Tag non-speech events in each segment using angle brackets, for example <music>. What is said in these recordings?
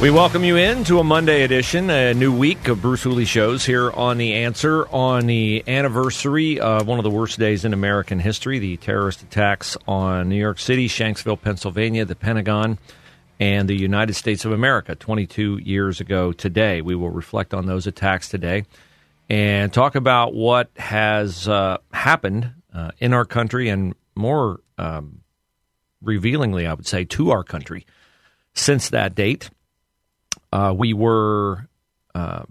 We welcome you in to a Monday edition, a new week of Bruce Hooley shows here on The Answer on the anniversary of one of the worst days in American history the terrorist attacks on New York City, Shanksville, Pennsylvania, the Pentagon, and the United States of America 22 years ago today. We will reflect on those attacks today and talk about what has uh, happened uh, in our country and more um, revealingly, I would say, to our country since that date. Uh, we were uh,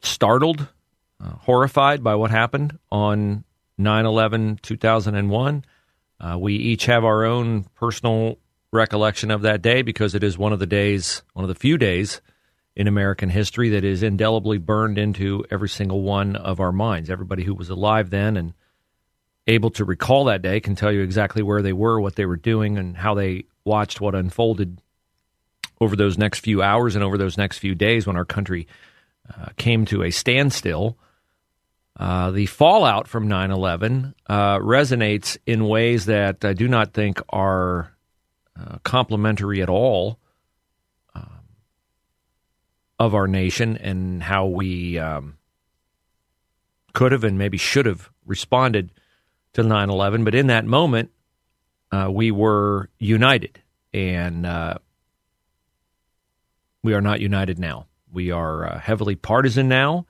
startled, uh, horrified by what happened on 9 11 2001. Uh, we each have our own personal recollection of that day because it is one of the days, one of the few days in American history that is indelibly burned into every single one of our minds. Everybody who was alive then and able to recall that day can tell you exactly where they were, what they were doing, and how they watched what unfolded over those next few hours and over those next few days when our country uh, came to a standstill. Uh, the fallout from 9 11 uh, resonates in ways that I do not think are uh, complementary at all um, of our nation and how we um, could have and maybe should have responded to 9 11. But in that moment, uh, we were united. And uh, we are not united now. We are uh, heavily partisan now.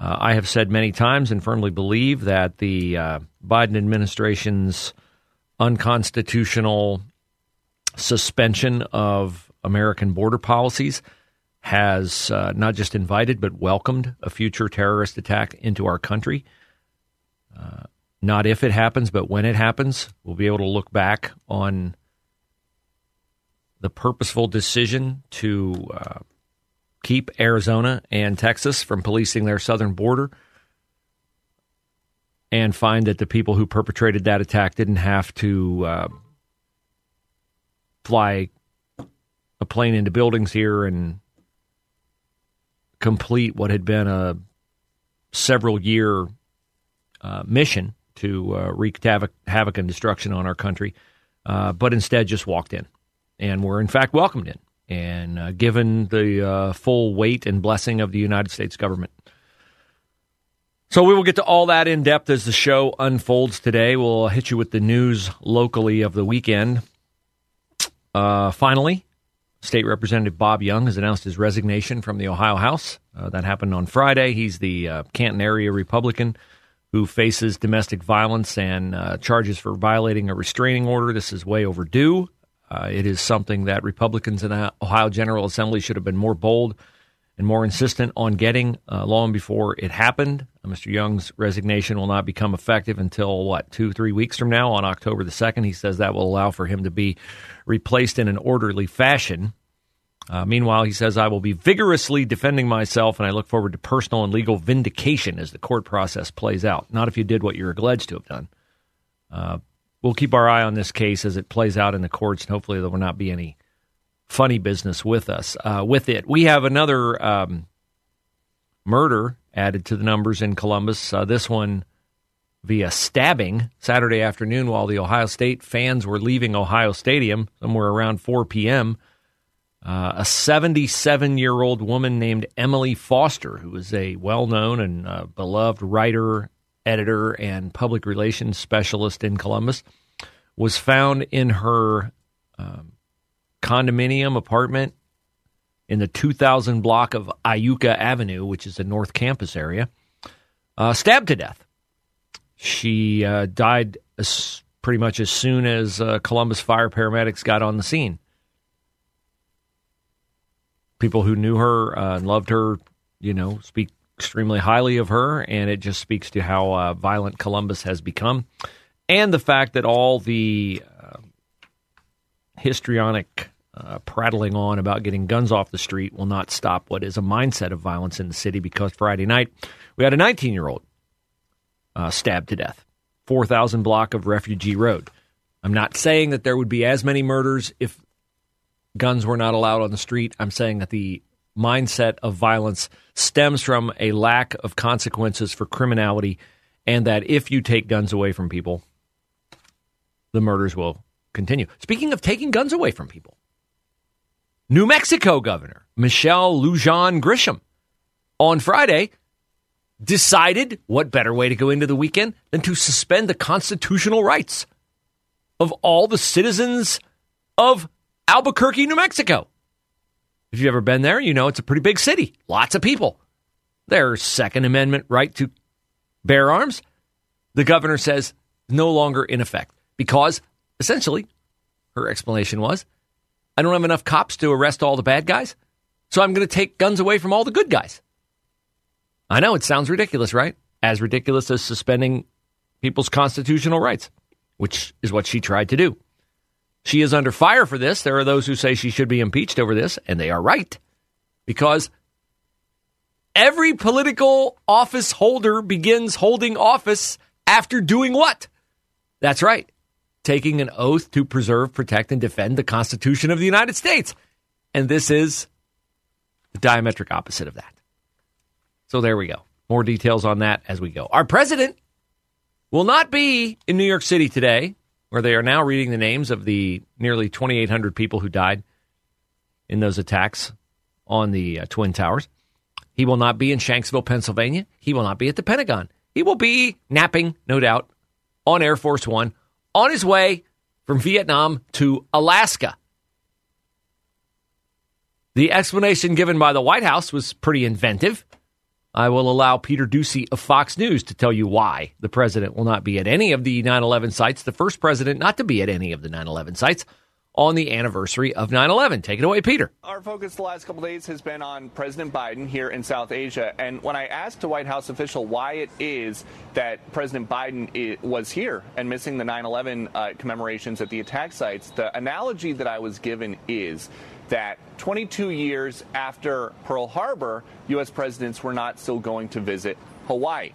Uh, I have said many times and firmly believe that the uh, Biden administration's unconstitutional suspension of American border policies has uh, not just invited but welcomed a future terrorist attack into our country. Uh, not if it happens, but when it happens, we'll be able to look back on the purposeful decision to uh, keep Arizona and Texas from policing their southern border and find that the people who perpetrated that attack didn't have to uh, fly a plane into buildings here and complete what had been a several year uh, mission to uh, wreak havoc, havoc, and destruction on our country, uh, but instead just walked in and were in fact welcomed in and uh, given the uh, full weight and blessing of the United States government. So we will get to all that in depth as the show unfolds today. We'll hit you with the news locally of the weekend. Uh, finally, State Representative Bob Young has announced his resignation from the Ohio House. Uh, that happened on Friday. He's the uh, Canton area Republican who faces domestic violence and uh, charges for violating a restraining order. This is way overdue. Uh, it is something that Republicans in the Ohio General Assembly should have been more bold and more insistent on getting uh, long before it happened. Uh, Mr. Young's resignation will not become effective until, what, two, three weeks from now on October the 2nd. He says that will allow for him to be replaced in an orderly fashion. Uh, meanwhile, he says, I will be vigorously defending myself, and I look forward to personal and legal vindication as the court process plays out. Not if you did what you're alleged to have done. We'll keep our eye on this case as it plays out in the courts, and hopefully there will not be any funny business with us uh, with it. We have another um, murder added to the numbers in Columbus. Uh, this one via stabbing Saturday afternoon while the Ohio State fans were leaving Ohio Stadium somewhere around 4 p.m. Uh, a 77 year old woman named Emily Foster, who is a well known and uh, beloved writer editor and public relations specialist in Columbus, was found in her um, condominium apartment in the 2000 block of Iuka Avenue, which is the North Campus area, uh, stabbed to death. She uh, died as, pretty much as soon as uh, Columbus fire paramedics got on the scene. People who knew her and uh, loved her you know, speak extremely highly of her, and it just speaks to how uh, violent Columbus has become, and the fact that all the uh, histrionic uh, prattling on about getting guns off the street will not stop what is a mindset of violence in the city. Because Friday night we had a 19 year old uh, stabbed to death, 4,000 block of Refugee Road. I'm not saying that there would be as many murders if guns were not allowed on the street. I'm saying that the mindset of violence stems from a lack of consequences for criminality, and that if you take guns away from people, the murders will continue. Speaking of taking guns away from people, New Mexico Governor Michelle Lujan Grisham on Friday decided what better way to go into the weekend than to suspend the constitutional rights of all the citizens of Albuquerque, New Mexico. If you've ever been there, you know it's a pretty big city, lots of people. Their Second Amendment right to bear arms, the governor says, no longer in effect because essentially her explanation was I don't have enough cops to arrest all the bad guys, so I'm going to take guns away from all the good guys. I know it sounds ridiculous, right? As ridiculous as suspending people's constitutional rights, which is what she tried to do. She is under fire for this. There are those who say she should be impeached over this, and they are right because every political office holder begins holding office after doing what? That's right, taking an oath to preserve, protect, and defend the Constitution of the United States. And this is the diametric opposite of that. So there we go. More details on that as we go. Our president will not be in New York City today where they are now reading the names of the nearly 2,800 people who died in those attacks on the uh, Twin Towers. He will not be in Shanksville, Pennsylvania. He will not be at the Pentagon. He will be napping, no doubt, on Air Force One on his way from Vietnam to Alaska. The explanation given by the White House was pretty inventive. I will allow Peter Doocy of Fox News to tell you why the president will not be at any of the 9 11 sites, the first president not to be at any of the 9 11 sites on the anniversary of 9 11. Take it away, Peter. Our focus the last couple days has been on President Biden here in South Asia. And when I asked a White House official why it is that President Biden was here and missing the 9 11 uh, commemorations at the attack sites, the analogy that I was given is that 22 years after Pearl Harbor, U.S. presidents were not still going to visit Hawaii.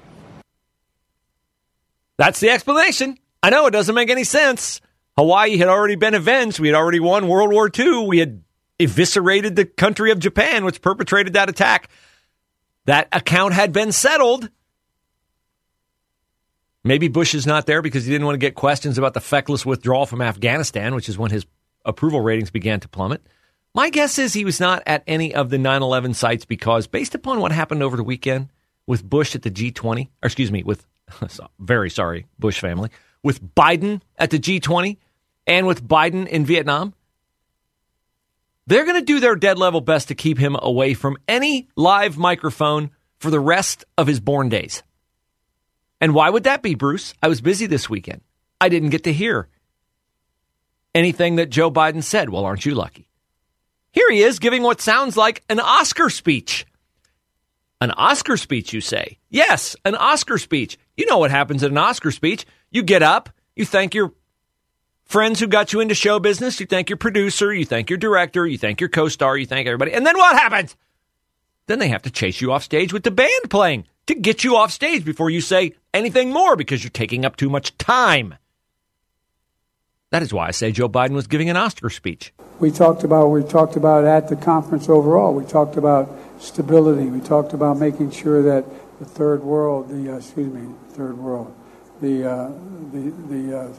That's the explanation. I know it doesn't make any sense. Hawaii had already been avenged. We had already won World War II. We had eviscerated the country of Japan, which perpetrated that attack. That account had been settled. Maybe Bush is not there because he didn't want to get questions about the feckless withdrawal from Afghanistan, which is when his approval ratings began to plummet. My guess is he was not at any of the 9 11 sites because, based upon what happened over the weekend with Bush at the G20, or excuse me, with, <laughs> very sorry, Bush family, with Biden at the G20 and with Biden in Vietnam, they're going to do their dead level best to keep him away from any live microphone for the rest of his born days. And why would that be, Bruce? I was busy this weekend. I didn't get to hear anything that Joe Biden said. Well, aren't you lucky? Here he is giving what sounds like an Oscar speech. An Oscar speech, you say? Yes, an Oscar speech. You know what happens at an Oscar speech. You get up, you thank your friends who got you into show business, you thank your producer, you thank your director, you thank your co star, you thank everybody. And then what happens? Then they have to chase you off stage with the band playing to get you off stage before you say anything more because you're taking up too much time. That is why I say Joe Biden was giving an Oscar speech. We talked about we talked about at the conference overall. We talked about stability. We talked about making sure that the third world, the uh, excuse me, third world, the uh, the the, uh,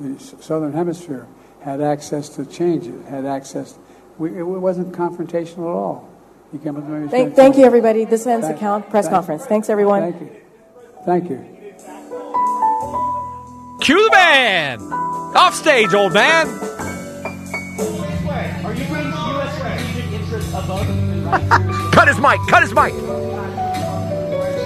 the southern hemisphere had access to changes, had access. We, it wasn't confrontational at all. You came thank, thank you, everybody. This ends thank, the count press thank, conference. Thanks, everyone. Thank you. Thank you. Cue the band. Off stage, old man. Are you bringing U.S. strategic interests above Cut his mic. Cut his mic.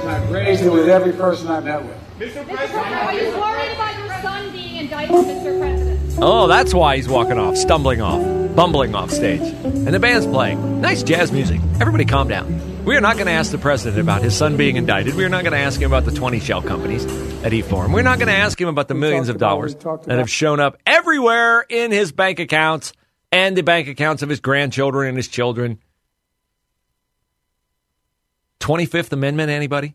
I've raised it with every person I've met with. Mr. President, are you worried about your son being indicted, Mr. President? Oh, that's why he's walking off, stumbling off, bumbling off stage. And the band's playing. Nice jazz music. Everybody calm down. We are not going to ask the president about his son being indicted. We are not going to ask him about the 20 shell companies that he formed. We're not going to ask him about the millions of dollars that have shown up everywhere in his bank accounts and the bank accounts of his grandchildren and his children. 25th Amendment, anybody?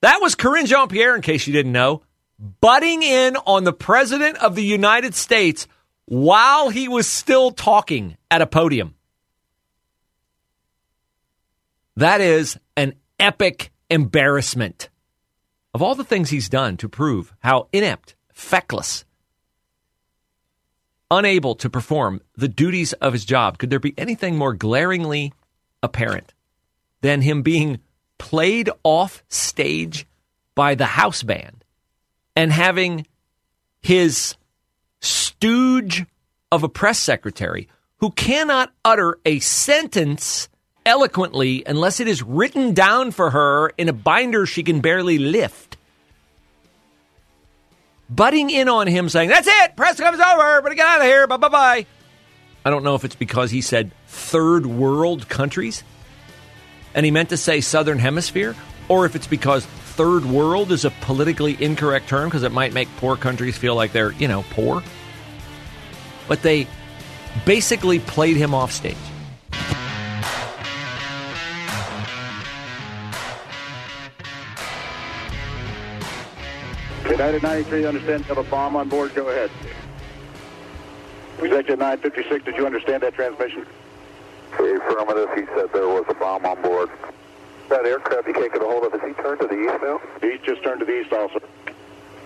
That was Karine Jean Pierre, in case you didn't know, butting in on the President of the United States while he was still talking at a podium. That is an epic embarrassment. Of all the things he's done to prove how inept, feckless, unable to perform the duties of his job, could there be anything more glaringly apparent than him being played off stage by the house band and having his stooge of a press secretary who cannot utter a sentence eloquently unless it is written down for her in a binder she can barely lift. Butting in on him saying, That's it, press comes over, everybody get out of here, bye bye bye. I don't know if it's because he said third world countries and he meant to say southern hemisphere, or if it's because third world is a politically incorrect term because it might make poor countries feel like they're, you know, poor. But they basically played him off stage. United 93, you understand you have a bomb on board? Go ahead. Executive 956, did you understand that transmission? Affirmative. He said there was a bomb on board. That aircraft you can't get a hold of, has he turned to the east now? He's just turned to the east also.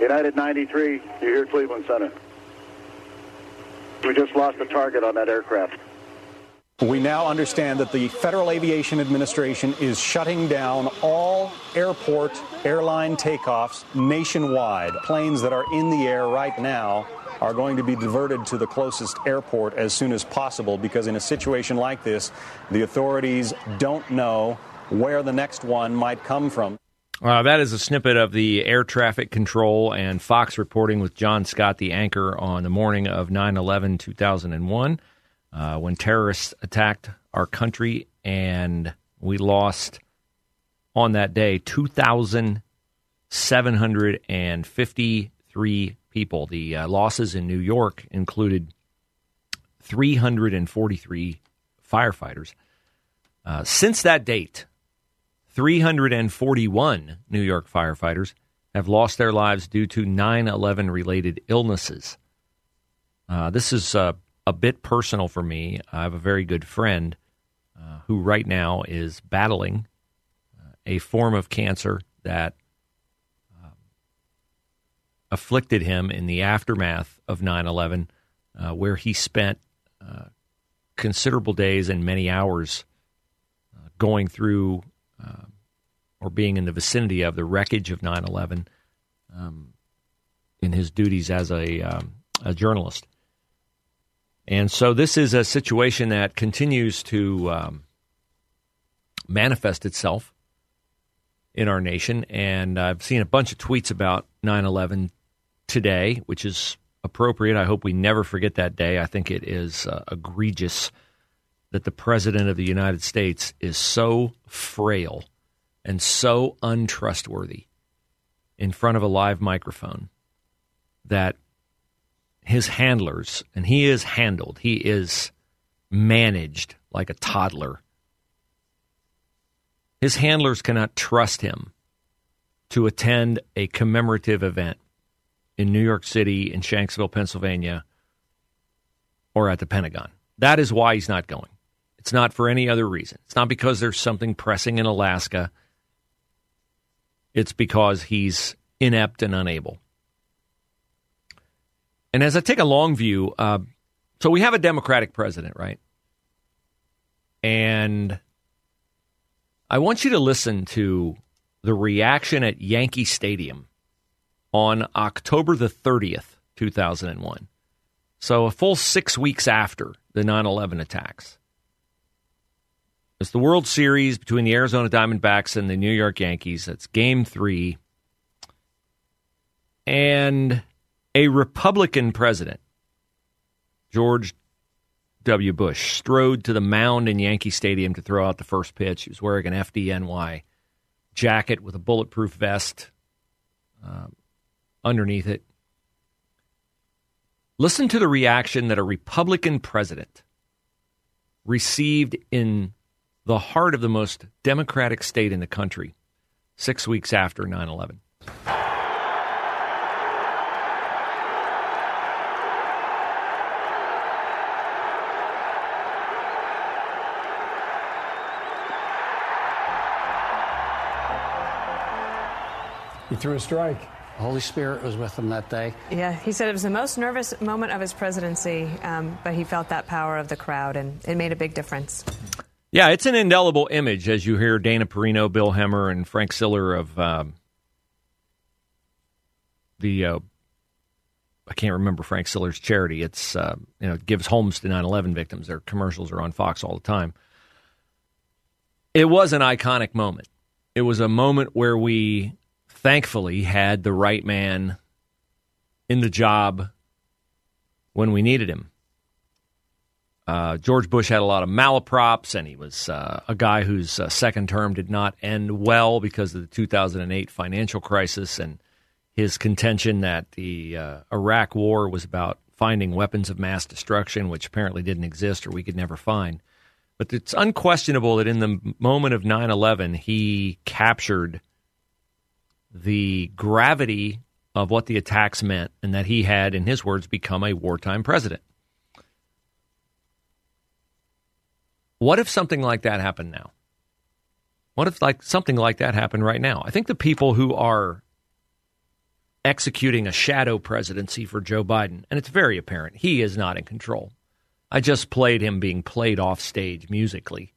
United 93, you hear Cleveland Center. We just lost the target on that aircraft. We now understand that the Federal Aviation Administration is shutting down all airport airline takeoffs nationwide. Planes that are in the air right now are going to be diverted to the closest airport as soon as possible because in a situation like this, the authorities don't know where the next one might come from. Uh, that is a snippet of the air traffic control and Fox reporting with John Scott, the anchor, on the morning of 9 11 2001, uh, when terrorists attacked our country and we lost on that day 2,753 people. The uh, losses in New York included 343 firefighters. Uh, since that date, 341 New York firefighters have lost their lives due to 9 11 related illnesses. Uh, this is uh, a bit personal for me. I have a very good friend uh, who, right now, is battling uh, a form of cancer that um, afflicted him in the aftermath of 9 11, uh, where he spent considerable days and many hours going through or being in the vicinity of the wreckage of 9 11 um, in his duties as a, um, a journalist. And so this is a situation that continues to um, manifest itself in our nation. And I've seen a bunch of tweets about 9 11 today, which is appropriate. I hope we never forget that day. I think it is uh, egregious that the President of the United States is so frail and so untrustworthy in front of a live microphone that his handlers, and he is handled, he is managed like a toddler. His handlers cannot trust him to attend a commemorative event in New York City, in Shanksville, Pennsylvania, or at the Pentagon. That is why he's not going. It's not for any other reason. It's not because there's something pressing in Alaska. It's because he's inept and unable. And as I take a long view, uh, so we have a Democratic president, right? And I want you to listen to the reaction at Yankee Stadium on October the 30th, 2001. So a full six weeks after the 9 11 attacks. It's the World Series between the Arizona Diamondbacks and the New York Yankees. It's game three. And a Republican president, George W. Bush strode to the mound in Yankee Stadium to throw out the first pitch. He was wearing an FDNY jacket with a bulletproof vest uh, underneath it. Listen to the reaction that a Republican president received in the heart of the most democratic state in the country six weeks after 9 11. He threw a strike. The Holy Spirit was with him that day. Yeah, he said it was the most nervous moment of his presidency, um, but he felt that power of the crowd, and it made a big difference. Yeah, it's an indelible image as you hear Dana Perino, Bill Hemmer, and Frank Siller of um, the. Uh, I can't remember Frank Siller's charity. It's uh, you know it gives homes to 9/11 victims. Their commercials are on Fox all the time. It was an iconic moment. It was a moment where we thankfully had the right man in the job when we needed him. Uh, George Bush had a lot of malaprops, and he was uh, a guy whose uh, second term did not end well because of the 2008 financial crisis and his contention that the uh, Iraq War was about finding weapons of mass destruction, which apparently didn't exist or we could never find. But it's unquestionable that in the moment of 9 11, he captured the gravity of what the attacks meant and that he had, in his words, become a wartime president. What if something like that happened now? What if like something like that happened right now? I think the people who are executing a shadow presidency for Joe Biden, and it's very apparent he is not in control. I just played him being played off stage musically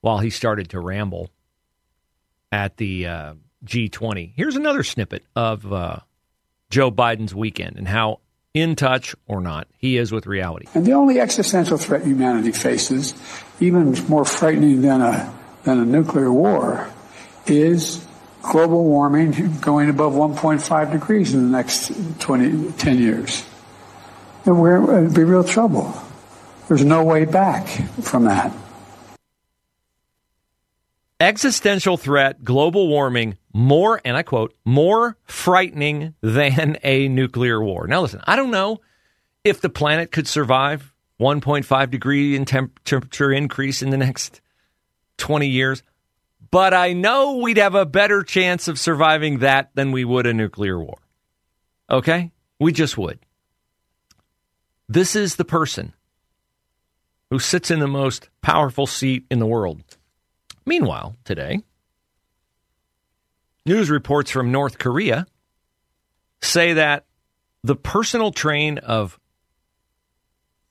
while he started to ramble at the uh, G20. Here's another snippet of uh, Joe Biden's weekend and how in touch or not he is with reality. And the only existential threat humanity faces, even more frightening than a, than a nuclear war, is global warming going above 1.5 degrees in the next 20, 10 years. And we're in be real trouble. There's no way back from that. Existential threat, global warming, more, and I quote, more frightening than a nuclear war. Now, listen, I don't know if the planet could survive 1.5 degree in temperature increase in the next 20 years, but I know we'd have a better chance of surviving that than we would a nuclear war. Okay? We just would. This is the person who sits in the most powerful seat in the world. Meanwhile, today, news reports from North Korea say that the personal train of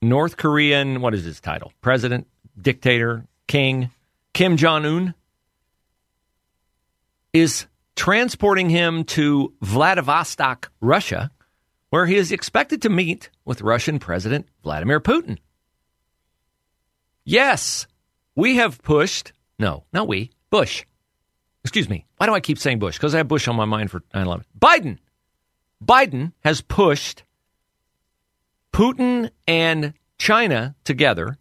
North Korean, what is his title? President, dictator, king, Kim Jong un, is transporting him to Vladivostok, Russia, where he is expected to meet with Russian President Vladimir Putin. Yes, we have pushed no, not we. Bush. Excuse me. Why do I keep saying Bush? Because I have Bush on my mind for 9 11. Biden. Biden has pushed Putin and China together,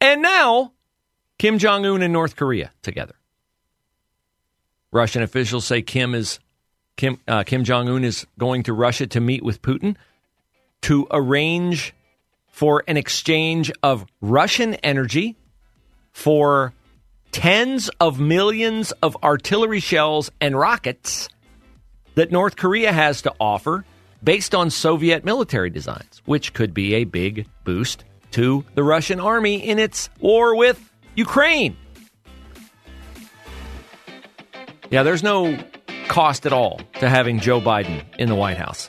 and now Kim Jong un and North Korea together. Russian officials say Kim is Kim uh, Kim Jong Un is going to Russia to meet with Putin to arrange for an exchange of Russian energy for tens of millions of artillery shells and rockets that North Korea has to offer based on Soviet military designs, which could be a big boost to the Russian army in its war with Ukraine. Yeah, there's no cost at all to having Joe Biden in the White House.